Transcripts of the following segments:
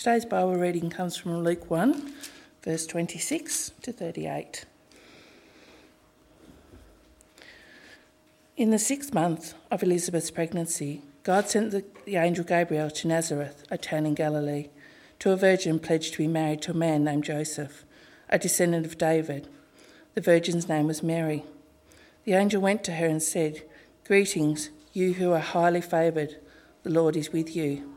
Today's Bible reading comes from Luke 1, verse 26 to 38. In the sixth month of Elizabeth's pregnancy, God sent the, the, angel Gabriel to Nazareth, a town in Galilee, to a virgin pledged to be married to a man named Joseph, a descendant of David. The virgin's name was Mary. The angel went to her and said, Greetings, you who are highly favoured, the Lord is with you.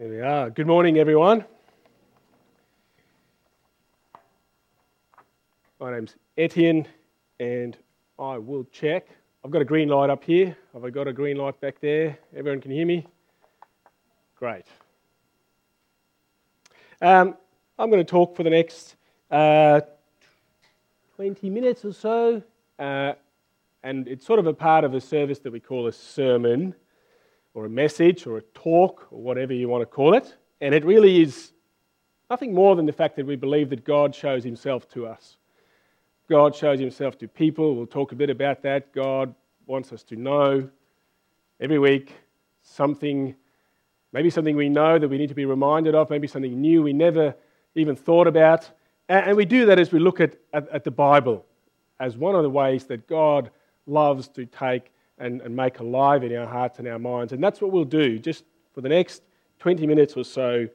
There we are. Good morning, everyone. My name's Etienne, and I will check. I've got a green light up here. Have I got a green light back there? Everyone can hear me? Great. Um, I'm going to talk for the next uh, 20 minutes or so, uh, and it's sort of a part of a service that we call a sermon or a message or a talk or whatever you want to call it. And it really is nothing more than the fact that we believe that God shows himself to us. God shows himself to people. We'll talk a bit about that. God wants us to know every week something, maybe something we know that we need to be reminded of, maybe something new we never even thought about. And we do that as we look at, at, at the Bible as one of the ways that God loves to take and, and make alive in our hearts and our minds. And that's what we'll do just for the next 20 minutes or so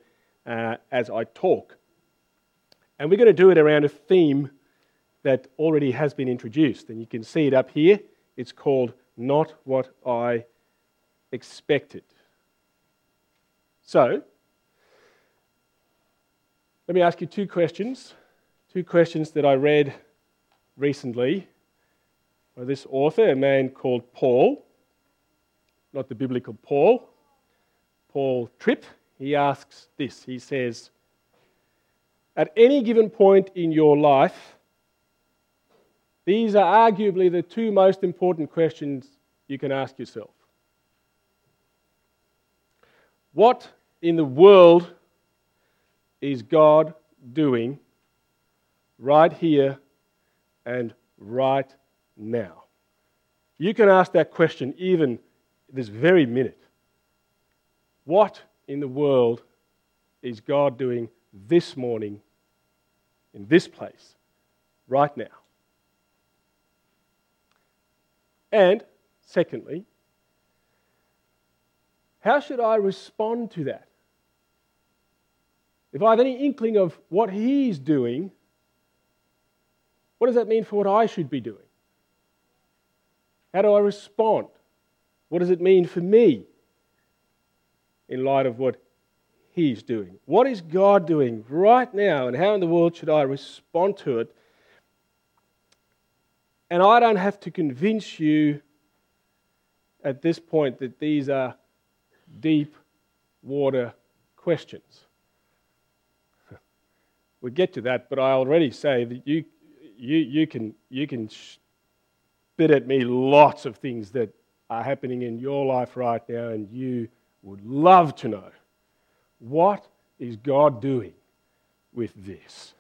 uh, as I talk. And we're going to do it around a theme that already has been introduced. And you can see it up here. It's called Not What I Expected. So, let me ask you two questions. Two questions that I read recently this author, a man called Paul, not the biblical Paul, Paul Tripp. He asks this He says, At any given point in your life, these are arguably the two most important questions you can ask yourself. What in the world is God doing right here and right now? You can ask that question even this very minute. What in the world is God doing this morning in this place, right now? And secondly, how should I respond to that? If I have any inkling of what He's doing, what does that mean for what I should be doing? How do I respond? What does it mean for me in light of what He's doing? What is God doing right now, and how in the world should I respond to it? And I don't have to convince you at this point that these are deep water questions. We'll get to that, but I already say that you, you, you can, you can spit at me lots of things that are happening in your life right now, and you would love to know what is God doing with this?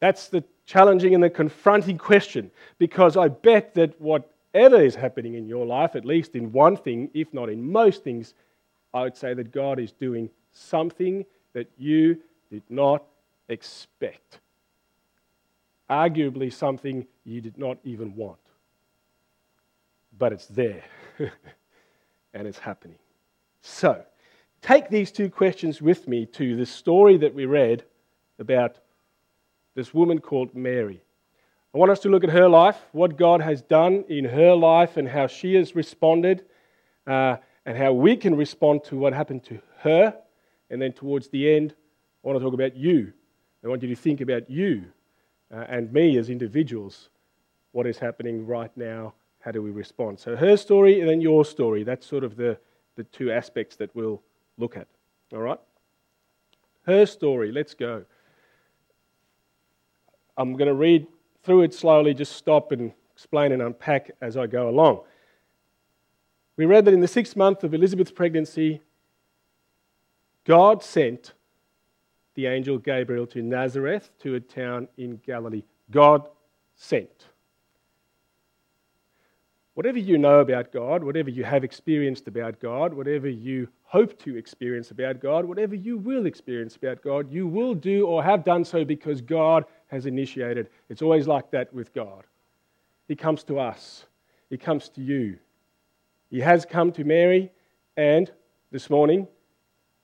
That's the challenging and the confronting question because I bet that whatever is happening in your life, at least in one thing, if not in most things, I would say that God is doing something that you did not expect arguably something you did not even want. But it's there. and it's happening. So, take these two questions with me to the story that we read about this woman called Mary. I want us to look at her life, what God has done in her life, and how she has responded, uh, and how we can respond to what happened to her. And then towards the end, I want to talk about you. I want you to think about you uh, and me as individuals. What is happening right now? How do we respond? So, her story and then your story. That's sort of the, the two aspects that we'll look at. All right? Her story. Let's go. I'm going to read through it slowly, just stop and explain and unpack as I go along. We read that in the sixth month of Elizabeth's pregnancy, God sent the angel Gabriel to Nazareth, to a town in Galilee. God sent. Whatever you know about God, whatever you have experienced about God, whatever you hope to experience about God, whatever you will experience about God, you will do or have done so because God has initiated. It's always like that with God. He comes to us, He comes to you. He has come to Mary, and this morning,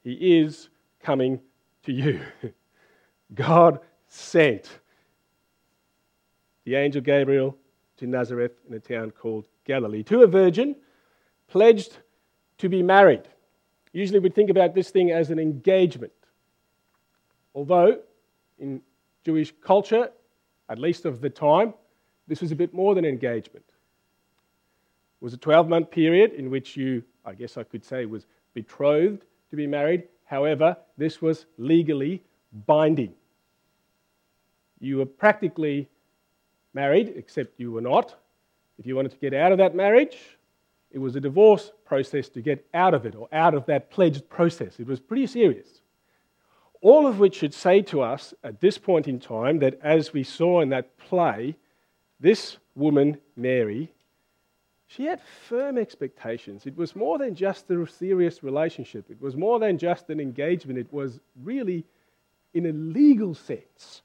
He is coming to you. God sent the angel Gabriel to Nazareth in a town called Galilee to a virgin pledged to be married. Usually we think about this thing as an engagement. Although in Jewish culture, at least of the time, this was a bit more than engagement. It was a 12 month period in which you, I guess I could say, was betrothed to be married. However, this was legally binding. You were practically married, except you were not. If you wanted to get out of that marriage, it was a divorce process to get out of it or out of that pledged process. It was pretty serious. All of which should say to us at this point in time that as we saw in that play, this woman, Mary, she had firm expectations. It was more than just a serious relationship, it was more than just an engagement. It was really, in a legal sense,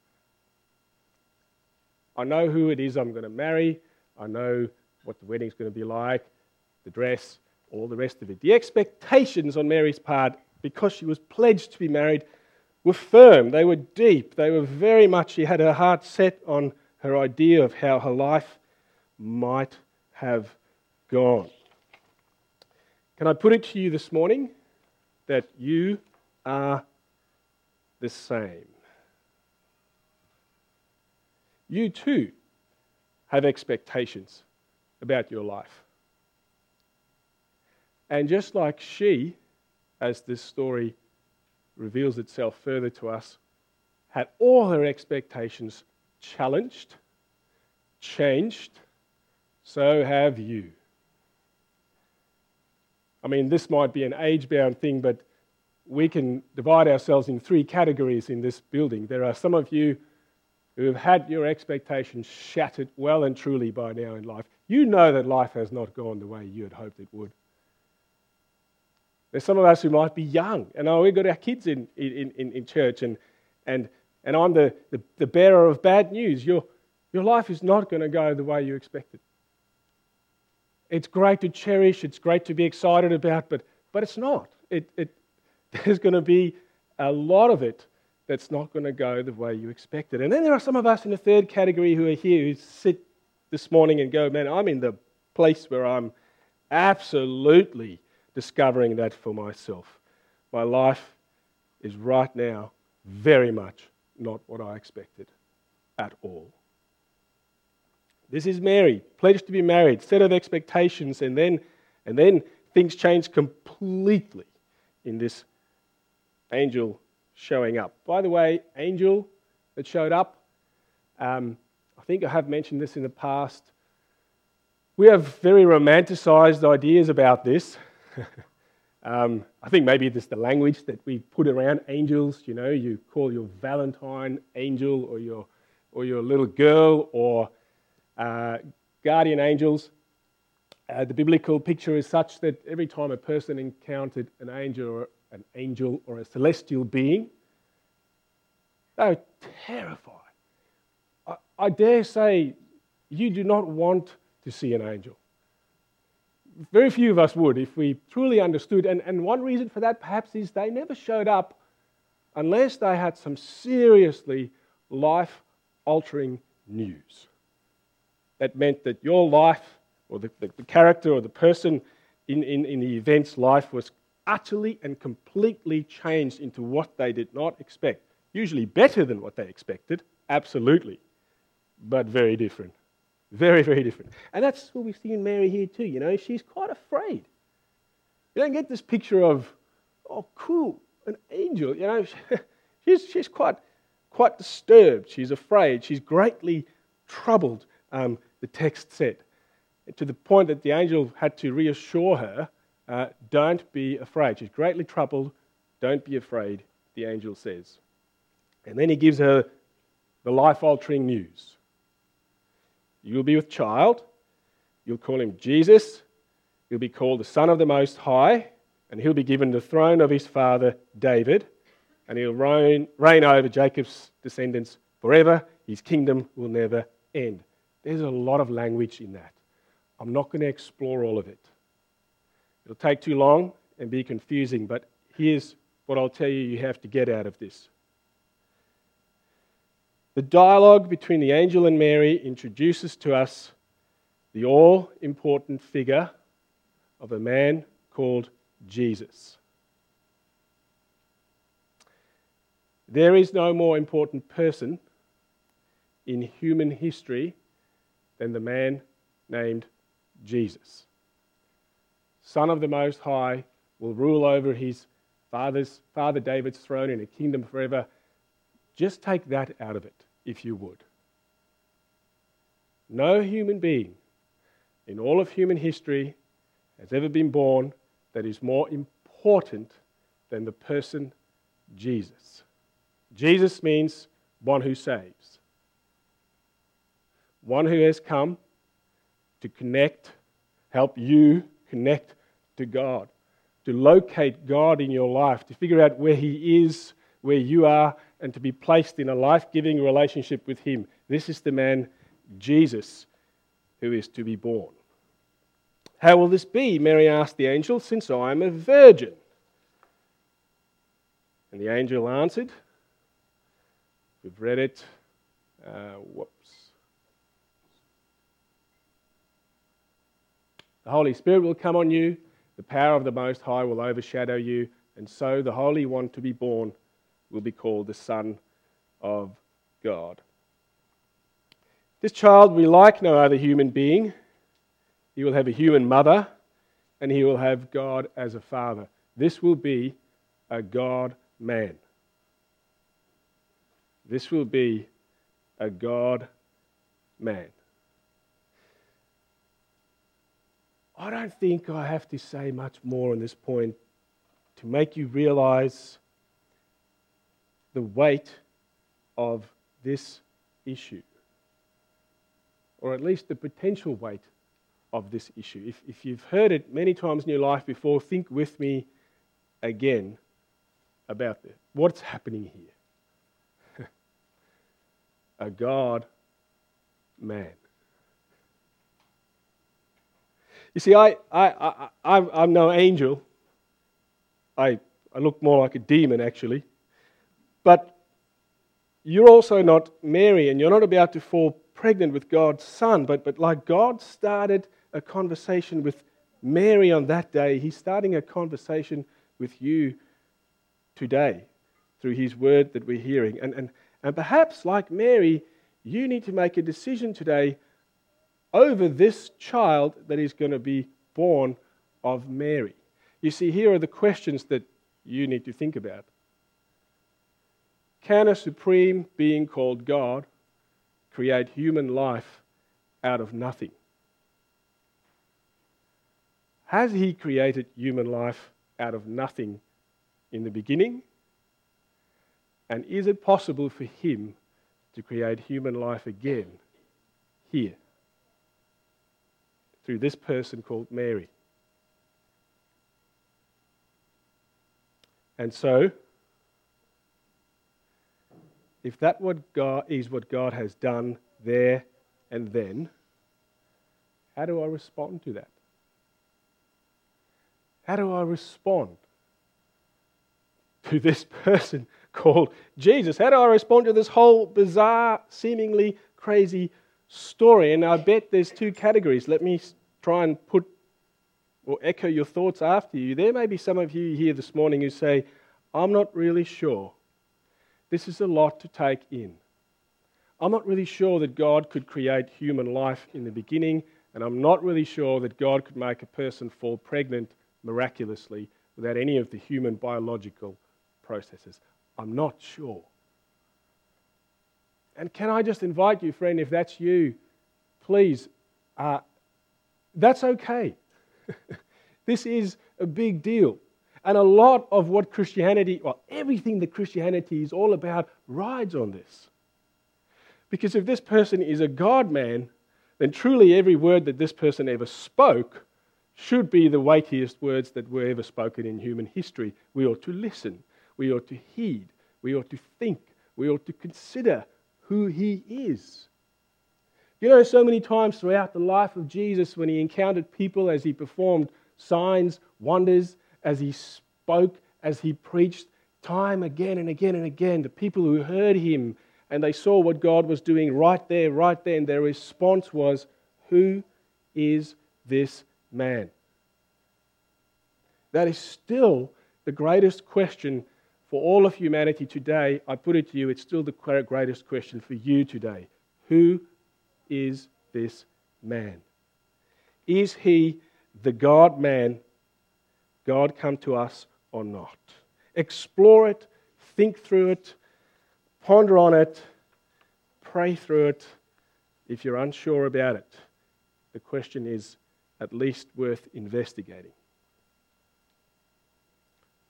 I know who it is I'm going to marry, I know what the wedding's going to be like, the dress, all the rest of it. The expectations on Mary's part, because she was pledged to be married, were firm, they were deep, they were very much, she had her heart set on her idea of how her life might have gone. Can I put it to you this morning that you are the same? You too have expectations about your life. And just like she, as this story reveals itself further to us, had all her expectations challenged, changed, so have you. I mean, this might be an age bound thing, but we can divide ourselves in three categories in this building. There are some of you who have had your expectations shattered well and truly by now in life. You know that life has not gone the way you had hoped it would. There's some of us who might be young, and oh, we've got our kids in, in, in, in church, and, and, and I'm the, the, the bearer of bad news. Your, your life is not going to go the way you expected. It's great to cherish, it's great to be excited about, but, but it's not. It, it, there's going to be a lot of it that's not going to go the way you expected. And then there are some of us in the third category who are here who sit this morning and go, man, I'm in the place where I'm absolutely discovering that for myself. My life is right now very much not what I expected at all. This is Mary, pledged to be married, set of expectations, and then, and then things change completely in this angel showing up. By the way, angel that showed up, um, I think I have mentioned this in the past. We have very romanticized ideas about this. um, I think maybe it's the language that we put around angels. You know, you call your Valentine angel or your, or your little girl or uh, guardian angels. Uh, the biblical picture is such that every time a person encountered an angel or an angel or a celestial being, they were terrified. I, I dare say you do not want to see an angel very few of us would if we truly understood. And, and one reason for that perhaps is they never showed up unless they had some seriously life altering news. That meant that your life, or the, the, the character, or the person in, in, in the event's life was utterly and completely changed into what they did not expect. Usually better than what they expected, absolutely, but very different. Very, very different. And that's what we see in Mary here too. You know, she's quite afraid. You don't get this picture of, oh, cool, an angel. You know, she's, she's quite, quite disturbed. She's afraid. She's greatly troubled, um, the text said, to the point that the angel had to reassure her uh, don't be afraid. She's greatly troubled. Don't be afraid, the angel says. And then he gives her the life altering news. You'll be with child. You'll call him Jesus. He'll be called the Son of the Most High, and he'll be given the throne of his father David, and he'll reign, reign over Jacob's descendants forever. His kingdom will never end. There's a lot of language in that. I'm not going to explore all of it. It'll take too long and be confusing, but here's what I'll tell you you have to get out of this. The dialogue between the angel and Mary introduces to us the all important figure of a man called Jesus. There is no more important person in human history than the man named Jesus. Son of the Most High will rule over his father's, father David's throne in a kingdom forever. Just take that out of it if you would. No human being in all of human history has ever been born that is more important than the person Jesus. Jesus means one who saves, one who has come to connect, help you connect to God, to locate God in your life, to figure out where He is, where you are, and to be placed in a life giving relationship with Him. This is the man, Jesus, who is to be born. How will this be? Mary asked the angel, since I am a virgin. And the angel answered, We've read it. Uh, whoops. The Holy Spirit will come on you, the power of the Most High will overshadow you, and so the Holy One to be born will be called the Son of God. This child will be like no other human being. He will have a human mother, and he will have God as a father. This will be a God man. This will be a God man. I don't think I have to say much more on this point to make you realize the weight of this issue, or at least the potential weight of this issue. If, if you've heard it many times in your life before, think with me again about this. What's happening here? A God man. You see, I, I, I, I'm no angel. I, I look more like a demon, actually. But you're also not Mary, and you're not about to fall pregnant with God's son. But, but like God started a conversation with Mary on that day, He's starting a conversation with you today through His word that we're hearing. And, and, and perhaps, like Mary, you need to make a decision today over this child that is going to be born of Mary. You see, here are the questions that you need to think about. Can a supreme being called God create human life out of nothing? Has he created human life out of nothing in the beginning? And is it possible for him to create human life again here? Through this person called Mary. And so, if that what God, is what God has done there and then, how do I respond to that? How do I respond to this person called Jesus? How do I respond to this whole bizarre, seemingly crazy story? And I bet there's two categories. Let me try and put or echo your thoughts after you. There may be some of you here this morning who say, I'm not really sure. This is a lot to take in. I'm not really sure that God could create human life in the beginning, and I'm not really sure that God could make a person fall pregnant miraculously without any of the human biological processes. I'm not sure. And can I just invite you, friend, if that's you, please, uh, that's okay. this is a big deal. And a lot of what Christianity, well, everything that Christianity is all about, rides on this. Because if this person is a God man, then truly every word that this person ever spoke should be the weightiest words that were ever spoken in human history. We ought to listen, we ought to heed, we ought to think, we ought to consider who he is. You know, so many times throughout the life of Jesus, when he encountered people as he performed signs, wonders, as he spoke, as he preached, time again and again and again, the people who heard him and they saw what God was doing right there, right there, and their response was, Who is this man? That is still the greatest question for all of humanity today. I put it to you, it's still the greatest question for you today. Who is this man? Is he the God man, God come to us or not? Explore it, think through it, ponder on it, pray through it. If you're unsure about it, the question is at least worth investigating.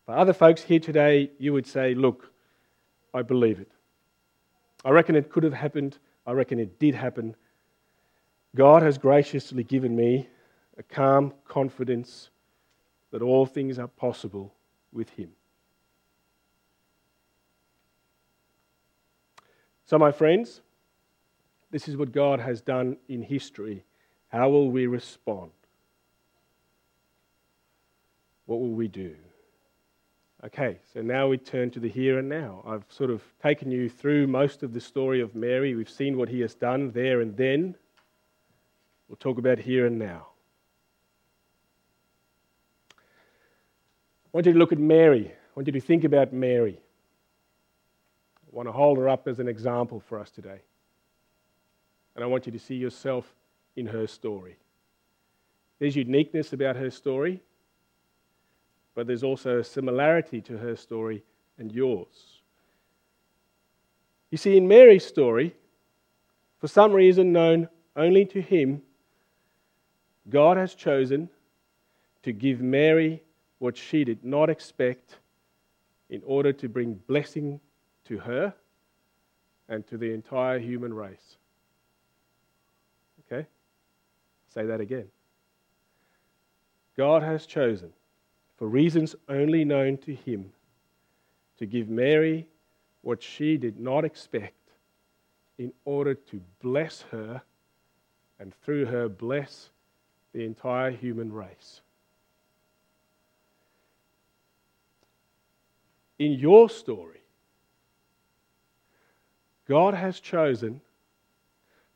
For other folks here today, you would say, Look, I believe it. I reckon it could have happened. I reckon it did happen. God has graciously given me a calm confidence that all things are possible with Him. So, my friends, this is what God has done in history. How will we respond? What will we do? Okay, so now we turn to the here and now. I've sort of taken you through most of the story of Mary. We've seen what he has done there and then. We'll talk about here and now. I want you to look at Mary. I want you to think about Mary. I want to hold her up as an example for us today. And I want you to see yourself in her story. There's uniqueness about her story, but there's also a similarity to her story and yours. You see, in Mary's story, for some reason known only to him, God has chosen to give Mary what she did not expect in order to bring blessing to her and to the entire human race. Okay? Say that again. God has chosen, for reasons only known to Him, to give Mary what she did not expect in order to bless her and through her bless the entire human race. In your story, God has chosen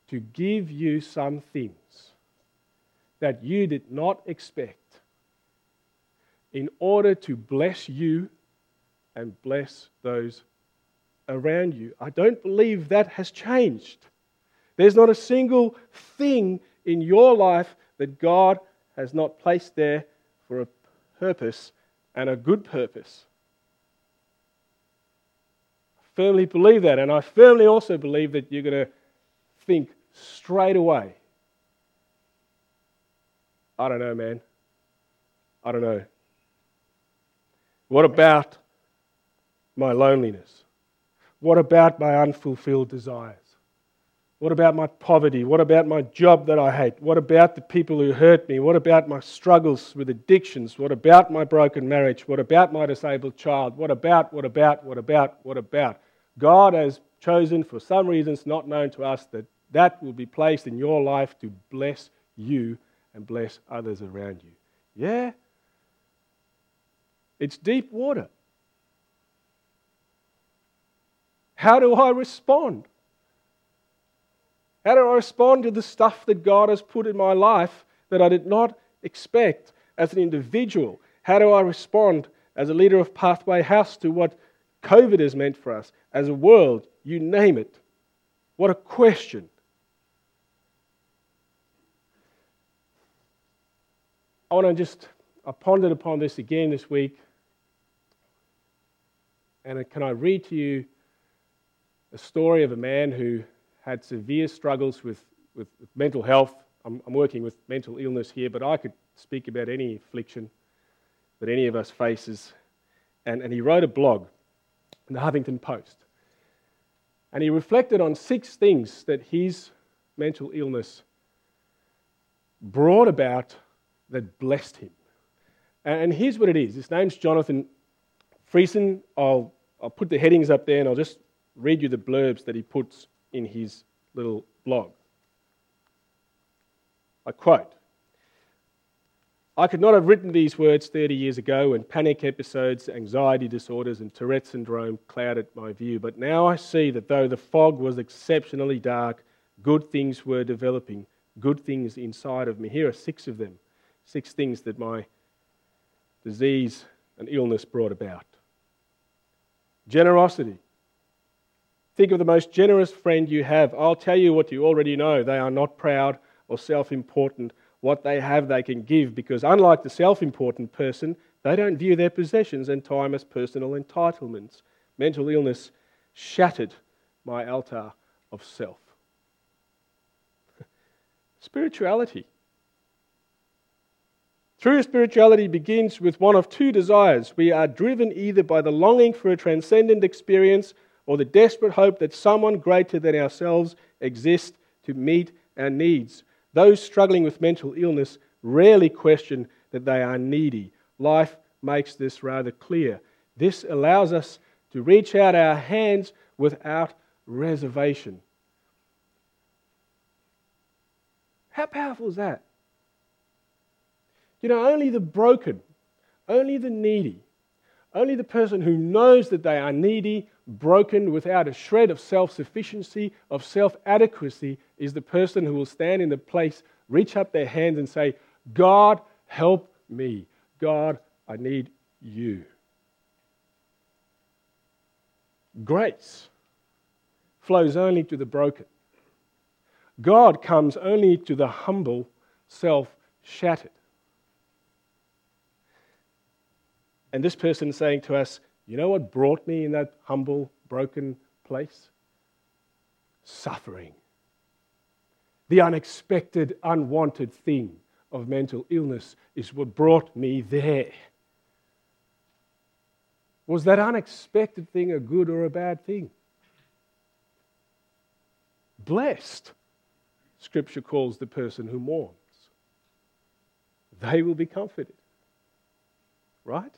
to give you some things that you did not expect in order to bless you and bless those around you. I don't believe that has changed. There's not a single thing in your life that God has not placed there for a purpose and a good purpose firmly believe that. And I firmly also believe that you're going to think straight away I don't know, man. I don't know. What about my loneliness? What about my unfulfilled desires? What about my poverty? What about my job that I hate? What about the people who hurt me? What about my struggles with addictions? What about my broken marriage? What about my disabled child? What about, what about, what about, what about? God has chosen, for some reasons not known to us, that that will be placed in your life to bless you and bless others around you. Yeah? It's deep water. How do I respond? How do I respond to the stuff that God has put in my life that I did not expect as an individual? How do I respond as a leader of Pathway House to what COVID has meant for us as a world? You name it. What a question. I want to just, I pondered upon this again this week. And can I read to you a story of a man who had severe struggles with, with, mental health? I'm, I'm working with mental illness here, but I could speak about any affliction that any of us faces. And, and he wrote a blog in the Huffington Post. And he reflected on six things that his mental illness brought about that blessed him. And here's what it is. His name's Jonathan Friesen. I'll, I'll put the headings up there and I'll just read you the blurbs that he puts in his little blog. I quote I could not have written these words 30 years ago when panic episodes, anxiety disorders, and Tourette syndrome clouded my view. But now I see that though the fog was exceptionally dark, good things were developing, good things inside of me. Here are six of them six things that my disease and illness brought about. Generosity. Think of the most generous friend you have. I'll tell you what you already know. They are not proud or self important what they have they can give because, unlike the self important person, they don't view their possessions and time as personal entitlements. Mental illness shattered my altar of self. Spirituality. True spirituality begins with one of two desires. We are driven either by the longing for a transcendent experience or the desperate hope that someone greater than ourselves exists to meet our needs. Those struggling with mental illness rarely question that they are needy. Life makes this rather clear. This allows us to reach out our hands without reservation. How powerful is that? You know, only the broken, only the needy, only the person who knows that they are needy, broken, without a shred of self sufficiency, of self adequacy, is the person who will stand in the place, reach up their hands, and say, God, help me. God, I need you. Grace flows only to the broken. God comes only to the humble, self shattered. And this person is saying to us, You know what brought me in that humble, broken place? Suffering. The unexpected, unwanted thing of mental illness is what brought me there. Was that unexpected thing a good or a bad thing? Blessed, Scripture calls the person who mourns. They will be comforted. Right?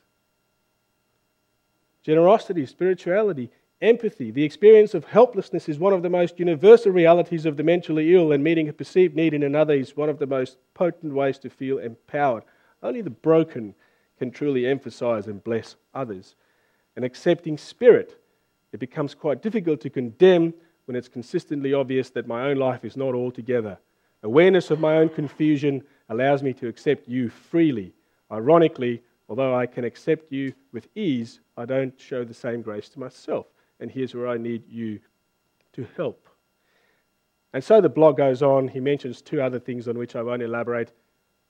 Generosity, spirituality, empathy. The experience of helplessness is one of the most universal realities of the mentally ill, and meeting a perceived need in another is one of the most potent ways to feel empowered. Only the broken can truly emphasize and bless others. An accepting spirit, it becomes quite difficult to condemn when it's consistently obvious that my own life is not altogether. Awareness of my own confusion allows me to accept you freely. Ironically, Although I can accept you with ease, I don't show the same grace to myself. And here's where I need you to help. And so the blog goes on. He mentions two other things on which I won't elaborate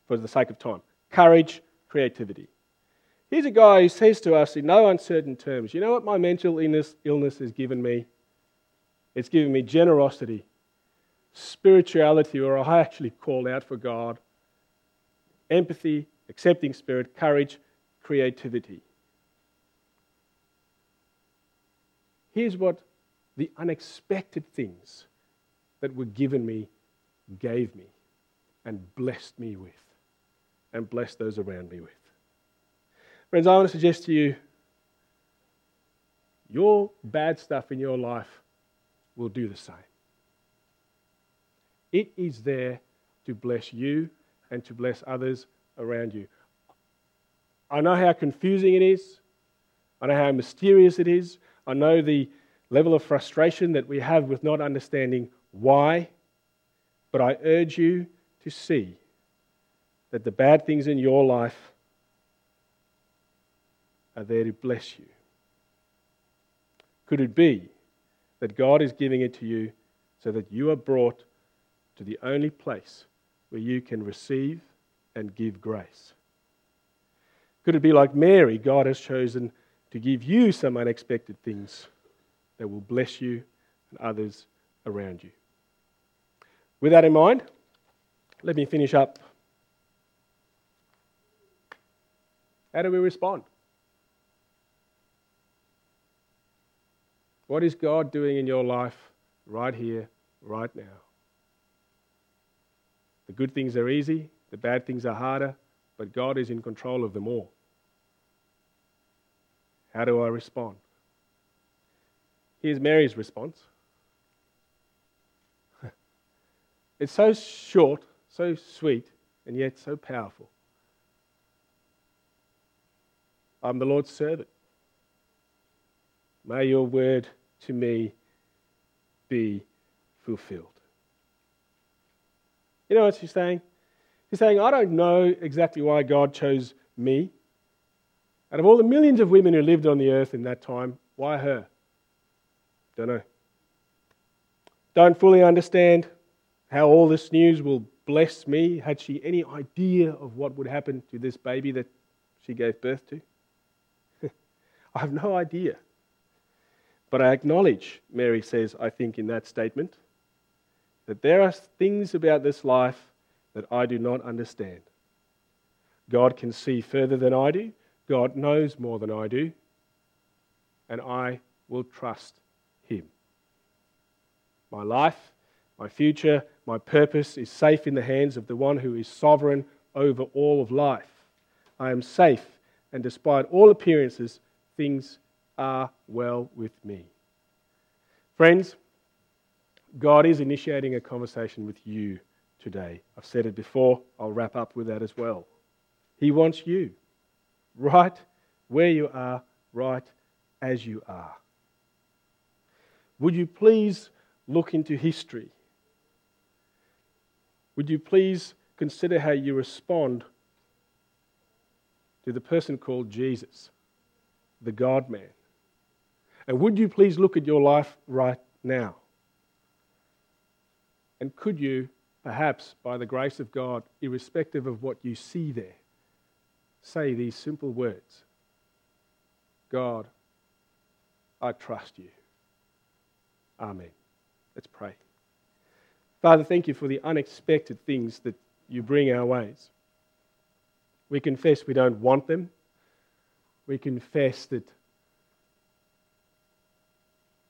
for the sake of time courage, creativity. Here's a guy who says to us in no uncertain terms, You know what my mental illness, illness has given me? It's given me generosity, spirituality, or I actually call out for God, empathy, accepting spirit, courage, creativity. Here's what the unexpected things that were given me gave me and blessed me with, and blessed those around me with. Friends, I want to suggest to you your bad stuff in your life will do the same. It is there to bless you and to bless others around you. I know how confusing it is. I know how mysterious it is. I know the level of frustration that we have with not understanding why. But I urge you to see that the bad things in your life are there to bless you. Could it be that God is giving it to you so that you are brought to the only place where you can receive and give grace? Could it be like Mary, God has chosen to give you some unexpected things that will bless you and others around you? With that in mind, let me finish up. How do we respond? What is God doing in your life right here, right now? The good things are easy, the bad things are harder, but God is in control of them all. How do I respond? Here's Mary's response. it's so short, so sweet, and yet so powerful. I'm the Lord's servant. May your word to me be fulfilled. You know what she's saying? She's saying, I don't know exactly why God chose me. Out of all the millions of women who lived on the earth in that time, why her? Don't know. Don't fully understand how all this news will bless me. Had she any idea of what would happen to this baby that she gave birth to? I have no idea. But I acknowledge, Mary says, I think, in that statement, that there are things about this life that I do not understand. God can see further than I do, God knows more than I do, and I will trust Him. My life, my future, my purpose is safe in the hands of the one who is sovereign over all of life. I am safe, and despite all appearances, things are well with me. Friends, God is initiating a conversation with you today. I've said it before, I'll wrap up with that as well. He wants you right where you are, right as you are. Would you please look into history? Would you please consider how you respond to the person called Jesus, the God man? And would you please look at your life right now? And could you, perhaps by the grace of God, irrespective of what you see there, say these simple words God, I trust you. Amen. Let's pray. Father, thank you for the unexpected things that you bring our ways. We confess we don't want them. We confess that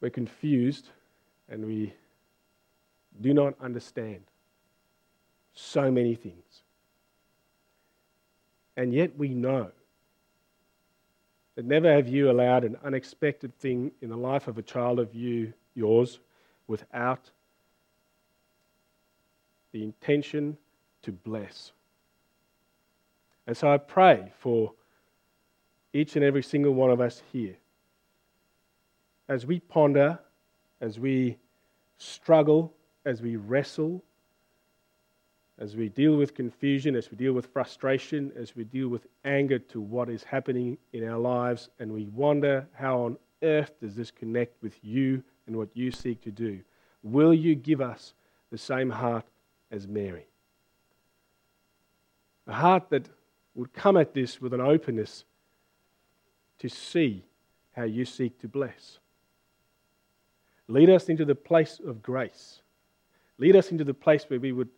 we're confused and we do not understand so many things. And yet we know that never have you allowed an unexpected thing in the life of a child of you, yours, without the intention to bless. And so I pray for each and every single one of us here as we ponder, as we struggle, as we wrestle, as we deal with confusion, as we deal with frustration, as we deal with anger to what is happening in our lives, and we wonder how on earth does this connect with you and what you seek to do? Will you give us the same heart as Mary? A heart that would come at this with an openness to see how you seek to bless. Lead us into the place of grace. Lead us into the place where we would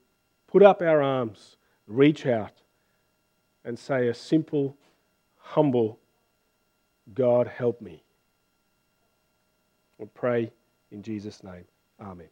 put up our arms, reach out, and say a simple, humble, God help me. We pray in Jesus' name. Amen.